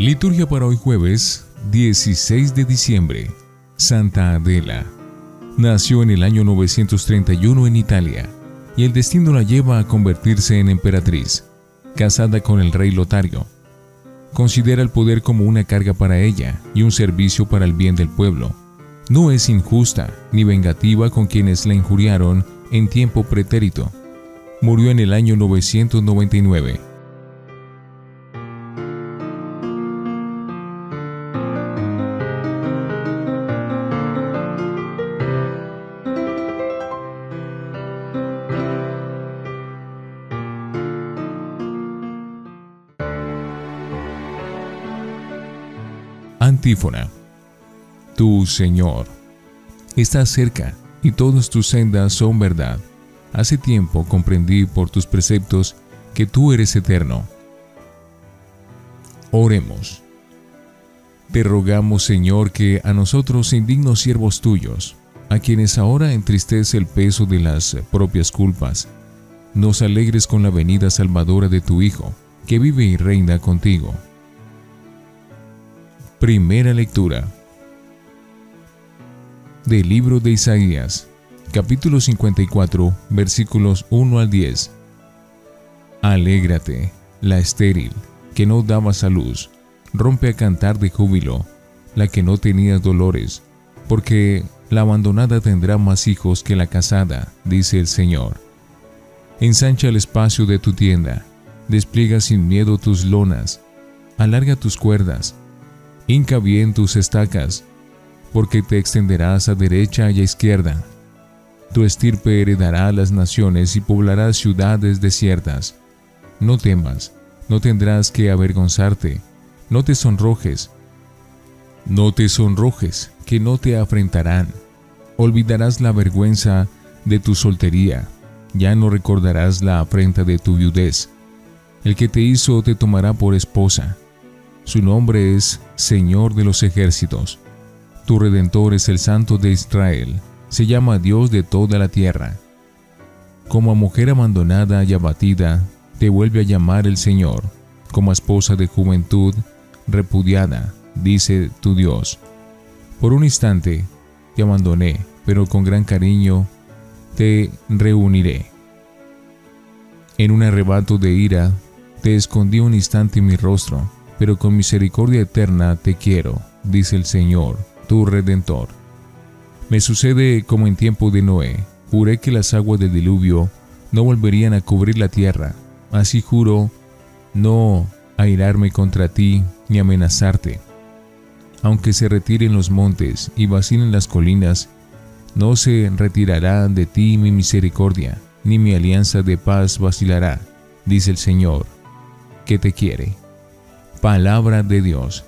Liturgia para hoy jueves 16 de diciembre. Santa Adela. Nació en el año 931 en Italia y el destino la lleva a convertirse en emperatriz, casada con el rey Lotario. Considera el poder como una carga para ella y un servicio para el bien del pueblo. No es injusta ni vengativa con quienes la injuriaron en tiempo pretérito. Murió en el año 999. Antífona. Tu Señor está cerca y todas tus sendas son verdad. Hace tiempo comprendí por tus preceptos que tú eres eterno. Oremos. Te rogamos, Señor, que a nosotros, indignos siervos tuyos, a quienes ahora entristece el peso de las propias culpas, nos alegres con la venida salvadora de tu Hijo, que vive y reina contigo. Primera lectura del libro de Isaías, capítulo 54, versículos 1 al 10. Alégrate, la estéril, que no dabas a luz, rompe a cantar de júbilo, la que no tenía dolores, porque la abandonada tendrá más hijos que la casada, dice el Señor. Ensancha el espacio de tu tienda, despliega sin miedo tus lonas, alarga tus cuerdas, hinca bien tus estacas, porque te extenderás a derecha y a izquierda. Tu estirpe heredará las naciones y poblará ciudades desiertas. No temas, no tendrás que avergonzarte, no te sonrojes. No te sonrojes, que no te afrentarán. Olvidarás la vergüenza de tu soltería, ya no recordarás la afrenta de tu viudez. El que te hizo te tomará por esposa. Su nombre es Señor de los ejércitos. Tu redentor es el Santo de Israel, se llama Dios de toda la tierra. Como a mujer abandonada y abatida, te vuelve a llamar el Señor, como a esposa de juventud repudiada, dice tu Dios. Por un instante te abandoné, pero con gran cariño te reuniré. En un arrebato de ira, te escondí un instante mi rostro, pero con misericordia eterna te quiero, dice el Señor tu redentor. Me sucede como en tiempo de Noé, juré que las aguas del diluvio no volverían a cubrir la tierra, así juro no airarme contra ti ni amenazarte. Aunque se retiren los montes y vacilen las colinas, no se retirará de ti mi misericordia, ni mi alianza de paz vacilará, dice el Señor, que te quiere. Palabra de Dios.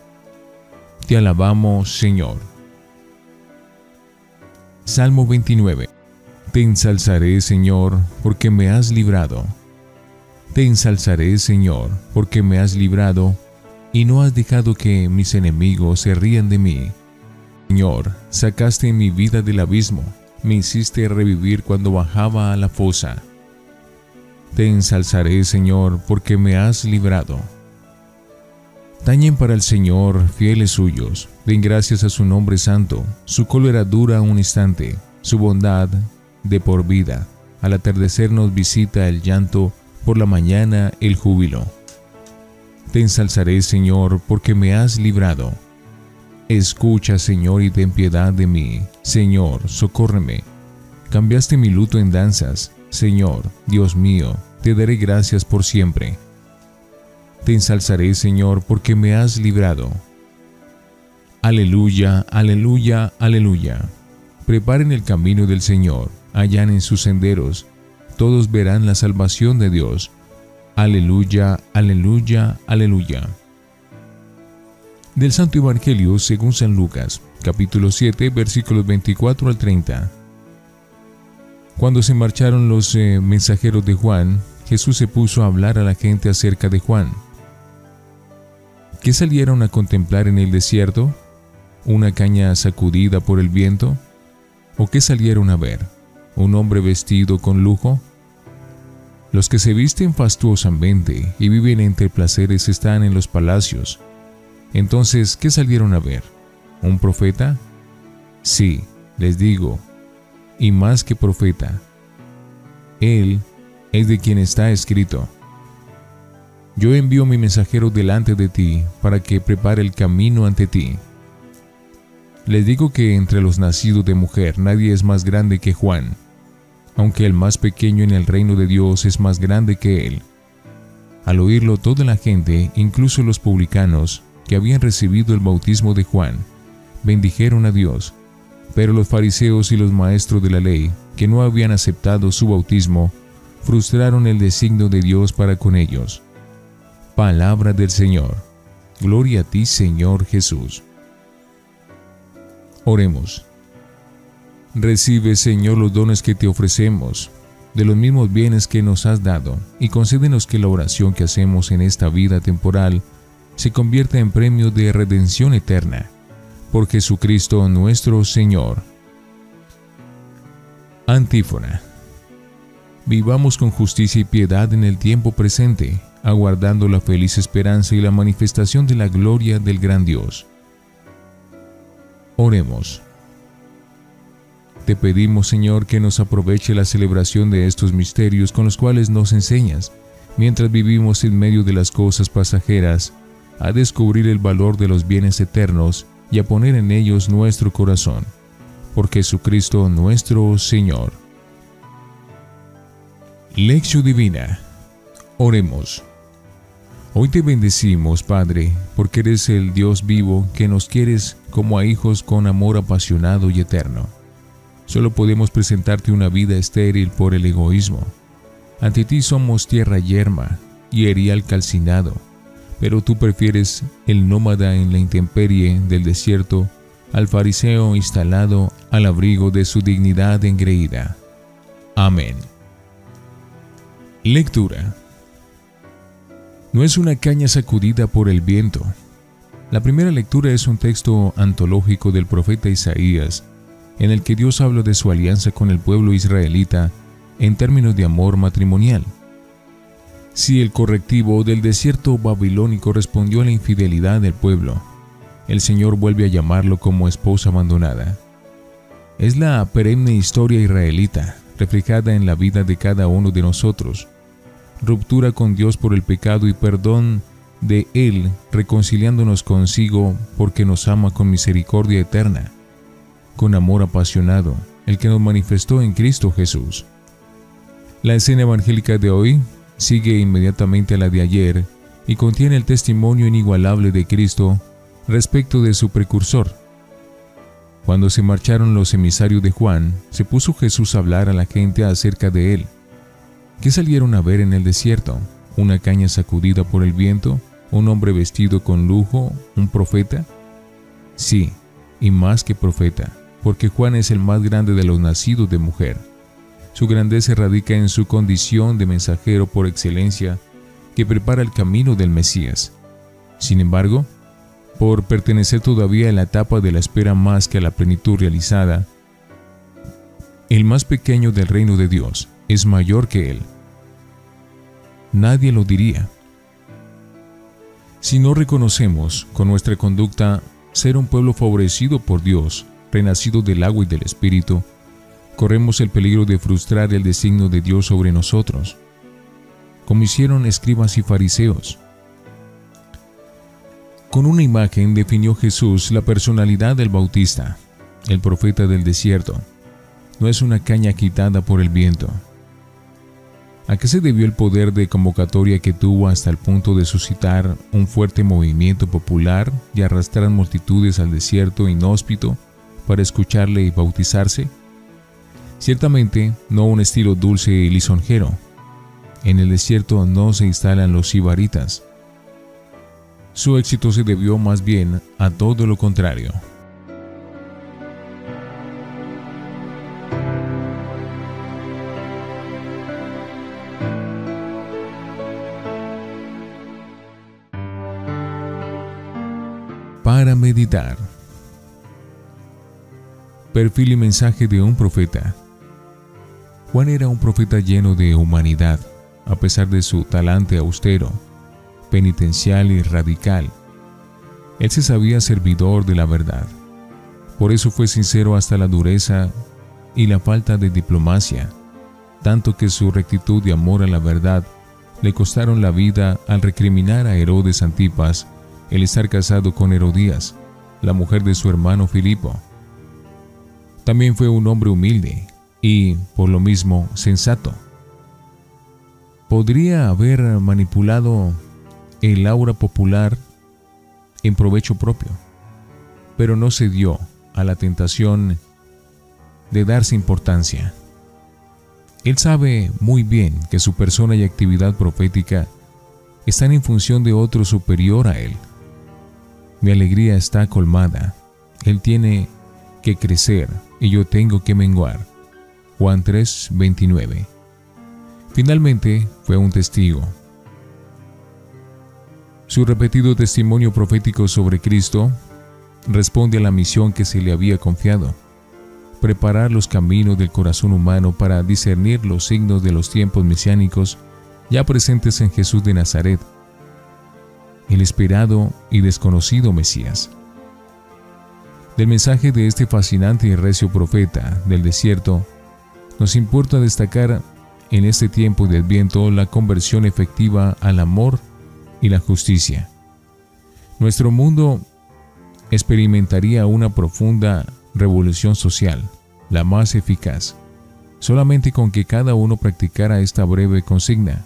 Te alabamos, Señor. Salmo 29. Te ensalzaré, Señor, porque me has librado. Te ensalzaré, Señor, porque me has librado, y no has dejado que mis enemigos se rían de mí. Señor, sacaste mi vida del abismo, me hiciste revivir cuando bajaba a la fosa. Te ensalzaré, Señor, porque me has librado. Tañen para el Señor, fieles suyos, den gracias a su nombre santo. Su cólera dura un instante, su bondad de por vida. Al atardecer nos visita el llanto, por la mañana el júbilo. Te ensalzaré, Señor, porque me has librado. Escucha, Señor, y ten piedad de mí. Señor, socórreme. Cambiaste mi luto en danzas. Señor, Dios mío, te daré gracias por siempre. Te ensalzaré, Señor, porque me has librado. Aleluya, aleluya, aleluya. Preparen el camino del Señor, en sus senderos, todos verán la salvación de Dios. Aleluya, aleluya, aleluya. Del Santo Evangelio según San Lucas, capítulo 7, versículos 24 al 30. Cuando se marcharon los eh, mensajeros de Juan, Jesús se puso a hablar a la gente acerca de Juan ¿Qué salieron a contemplar en el desierto? ¿Una caña sacudida por el viento? ¿O qué salieron a ver? ¿Un hombre vestido con lujo? Los que se visten fastuosamente y viven entre placeres están en los palacios. Entonces, ¿qué salieron a ver? ¿Un profeta? Sí, les digo, y más que profeta. Él es de quien está escrito. Yo envío mi mensajero delante de ti para que prepare el camino ante ti. Les digo que entre los nacidos de mujer nadie es más grande que Juan, aunque el más pequeño en el reino de Dios es más grande que él. Al oírlo toda la gente, incluso los publicanos, que habían recibido el bautismo de Juan, bendijeron a Dios. Pero los fariseos y los maestros de la ley, que no habían aceptado su bautismo, frustraron el designio de Dios para con ellos. Palabra del Señor. Gloria a ti, Señor Jesús. Oremos. Recibe, Señor, los dones que te ofrecemos, de los mismos bienes que nos has dado, y concédenos que la oración que hacemos en esta vida temporal se convierta en premio de redención eterna. Por Jesucristo nuestro Señor. Antífona. Vivamos con justicia y piedad en el tiempo presente, aguardando la feliz esperanza y la manifestación de la gloria del gran Dios Oremos. Te pedimos, Señor, que nos aproveche la celebración de estos misterios con los cuales nos enseñas, mientras vivimos en medio de las cosas pasajeras, a descubrir el valor de los bienes eternos y a poner en ellos nuestro corazón. Por Jesucristo nuestro Señor. Lección Divina. Oremos. Hoy te bendecimos, Padre, porque eres el Dios vivo que nos quieres como a hijos con amor apasionado y eterno. Solo podemos presentarte una vida estéril por el egoísmo. Ante ti somos tierra yerma y erial calcinado, pero tú prefieres el nómada en la intemperie del desierto al fariseo instalado al abrigo de su dignidad engreída. Amén. Lectura no es una caña sacudida por el viento. La primera lectura es un texto antológico del profeta Isaías, en el que Dios habla de su alianza con el pueblo israelita en términos de amor matrimonial. Si el correctivo del desierto babilónico respondió a la infidelidad del pueblo, el Señor vuelve a llamarlo como esposa abandonada. Es la perenne historia israelita, reflejada en la vida de cada uno de nosotros, ruptura con Dios por el pecado y perdón de Él, reconciliándonos consigo porque nos ama con misericordia eterna, con amor apasionado, el que nos manifestó en Cristo Jesús. La escena evangélica de hoy sigue inmediatamente a la de ayer y contiene el testimonio inigualable de Cristo respecto de su precursor. Cuando se marcharon los emisarios de Juan, se puso Jesús a hablar a la gente acerca de él ¿Qué salieron a ver en el desierto? ¿Una caña sacudida por el viento? ¿Un hombre vestido con lujo? ¿Un profeta? Sí, y más que profeta, porque Juan es el más grande de los nacidos de mujer. Su grandeza radica en su condición de mensajero por excelencia que prepara el camino del Mesías. Sin embargo, por pertenecer todavía a la etapa de la espera más que a la plenitud realizada, el más pequeño del reino de Dios es mayor que él nadie lo diría. Si no reconocemos con nuestra conducta ser un pueblo favorecido por Dios, renacido del agua y del Espíritu, corremos el peligro de frustrar el designio de Dios sobre nosotros, como hicieron escribas y fariseos. Con una imagen definió Jesús la personalidad del Bautista, el profeta del desierto. No es una caña quitada por el viento, ¿A qué se debió el poder de convocatoria que tuvo hasta el punto de suscitar un fuerte movimiento popular y arrastrar multitudes al desierto inhóspito para escucharle y bautizarse? Ciertamente no un estilo dulce y lisonjero. En el desierto no se instalan los sibaritas. Su éxito se debió más bien a todo lo contrario. Para meditar. Perfil y mensaje de un profeta. Juan era un profeta lleno de humanidad, a pesar de su talante austero, penitencial y radical. Él se sabía servidor de la verdad. Por eso fue sincero hasta la dureza y la falta de diplomacia, tanto que su rectitud y amor a la verdad le costaron la vida al recriminar a Herodes Antipas el estar casado con Herodías, la mujer de su hermano Filipo. También fue un hombre humilde y, por lo mismo, sensato. Podría haber manipulado el aura popular en provecho propio, pero no se dio a la tentación de darse importancia. Él sabe muy bien que su persona y actividad profética están en función de otro superior a él. Mi alegría está colmada. Él tiene que crecer y yo tengo que menguar. Juan 3, 29. Finalmente fue un testigo. Su repetido testimonio profético sobre Cristo responde a la misión que se le había confiado preparar los caminos del corazón humano para discernir los signos de los tiempos mesiánicos ya presentes en Jesús de Nazaret, el esperado y desconocido Mesías. Del mensaje de este fascinante y recio profeta del desierto, nos importa destacar en este tiempo de Adviento la conversión efectiva al amor y la justicia. Nuestro mundo experimentaría una profunda revolución social, la más eficaz, solamente con que cada uno practicara esta breve consigna.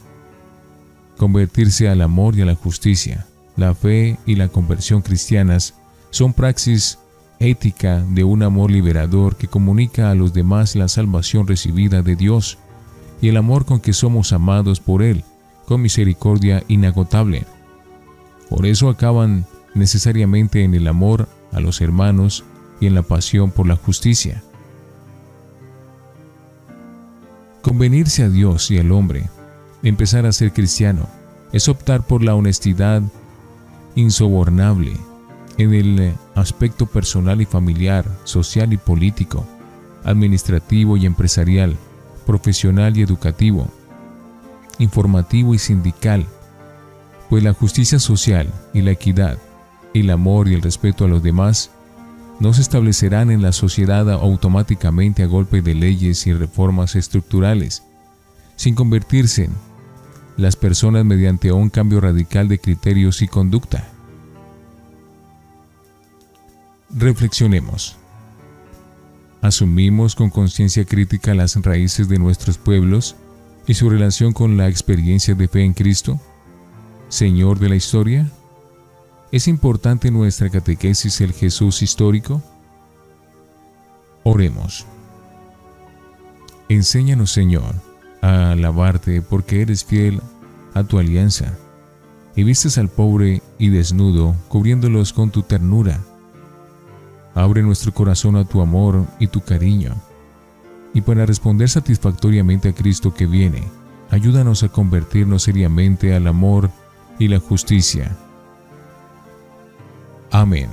Convertirse al amor y a la justicia, la fe y la conversión cristianas son praxis ética de un amor liberador que comunica a los demás la salvación recibida de Dios y el amor con que somos amados por Él, con misericordia inagotable. Por eso acaban necesariamente en el amor a los hermanos y en la pasión por la justicia. Convenirse a Dios y al hombre, empezar a ser cristiano, es optar por la honestidad insobornable en el aspecto personal y familiar, social y político, administrativo y empresarial, profesional y educativo, informativo y sindical, pues la justicia social y la equidad, el amor y el respeto a los demás no se establecerán en la sociedad automáticamente a golpe de leyes y reformas estructurales, sin convertirse las personas mediante un cambio radical de criterios y conducta. Reflexionemos. ¿Asumimos con conciencia crítica las raíces de nuestros pueblos y su relación con la experiencia de fe en Cristo, Señor de la historia? ¿Es importante nuestra catequesis el Jesús histórico? Oremos. Enséñanos, Señor, a alabarte porque eres fiel a tu alianza y vistes al pobre y desnudo, cubriéndolos con tu ternura. Abre nuestro corazón a tu amor y tu cariño. Y para responder satisfactoriamente a Cristo que viene, ayúdanos a convertirnos seriamente al amor y la justicia Amén.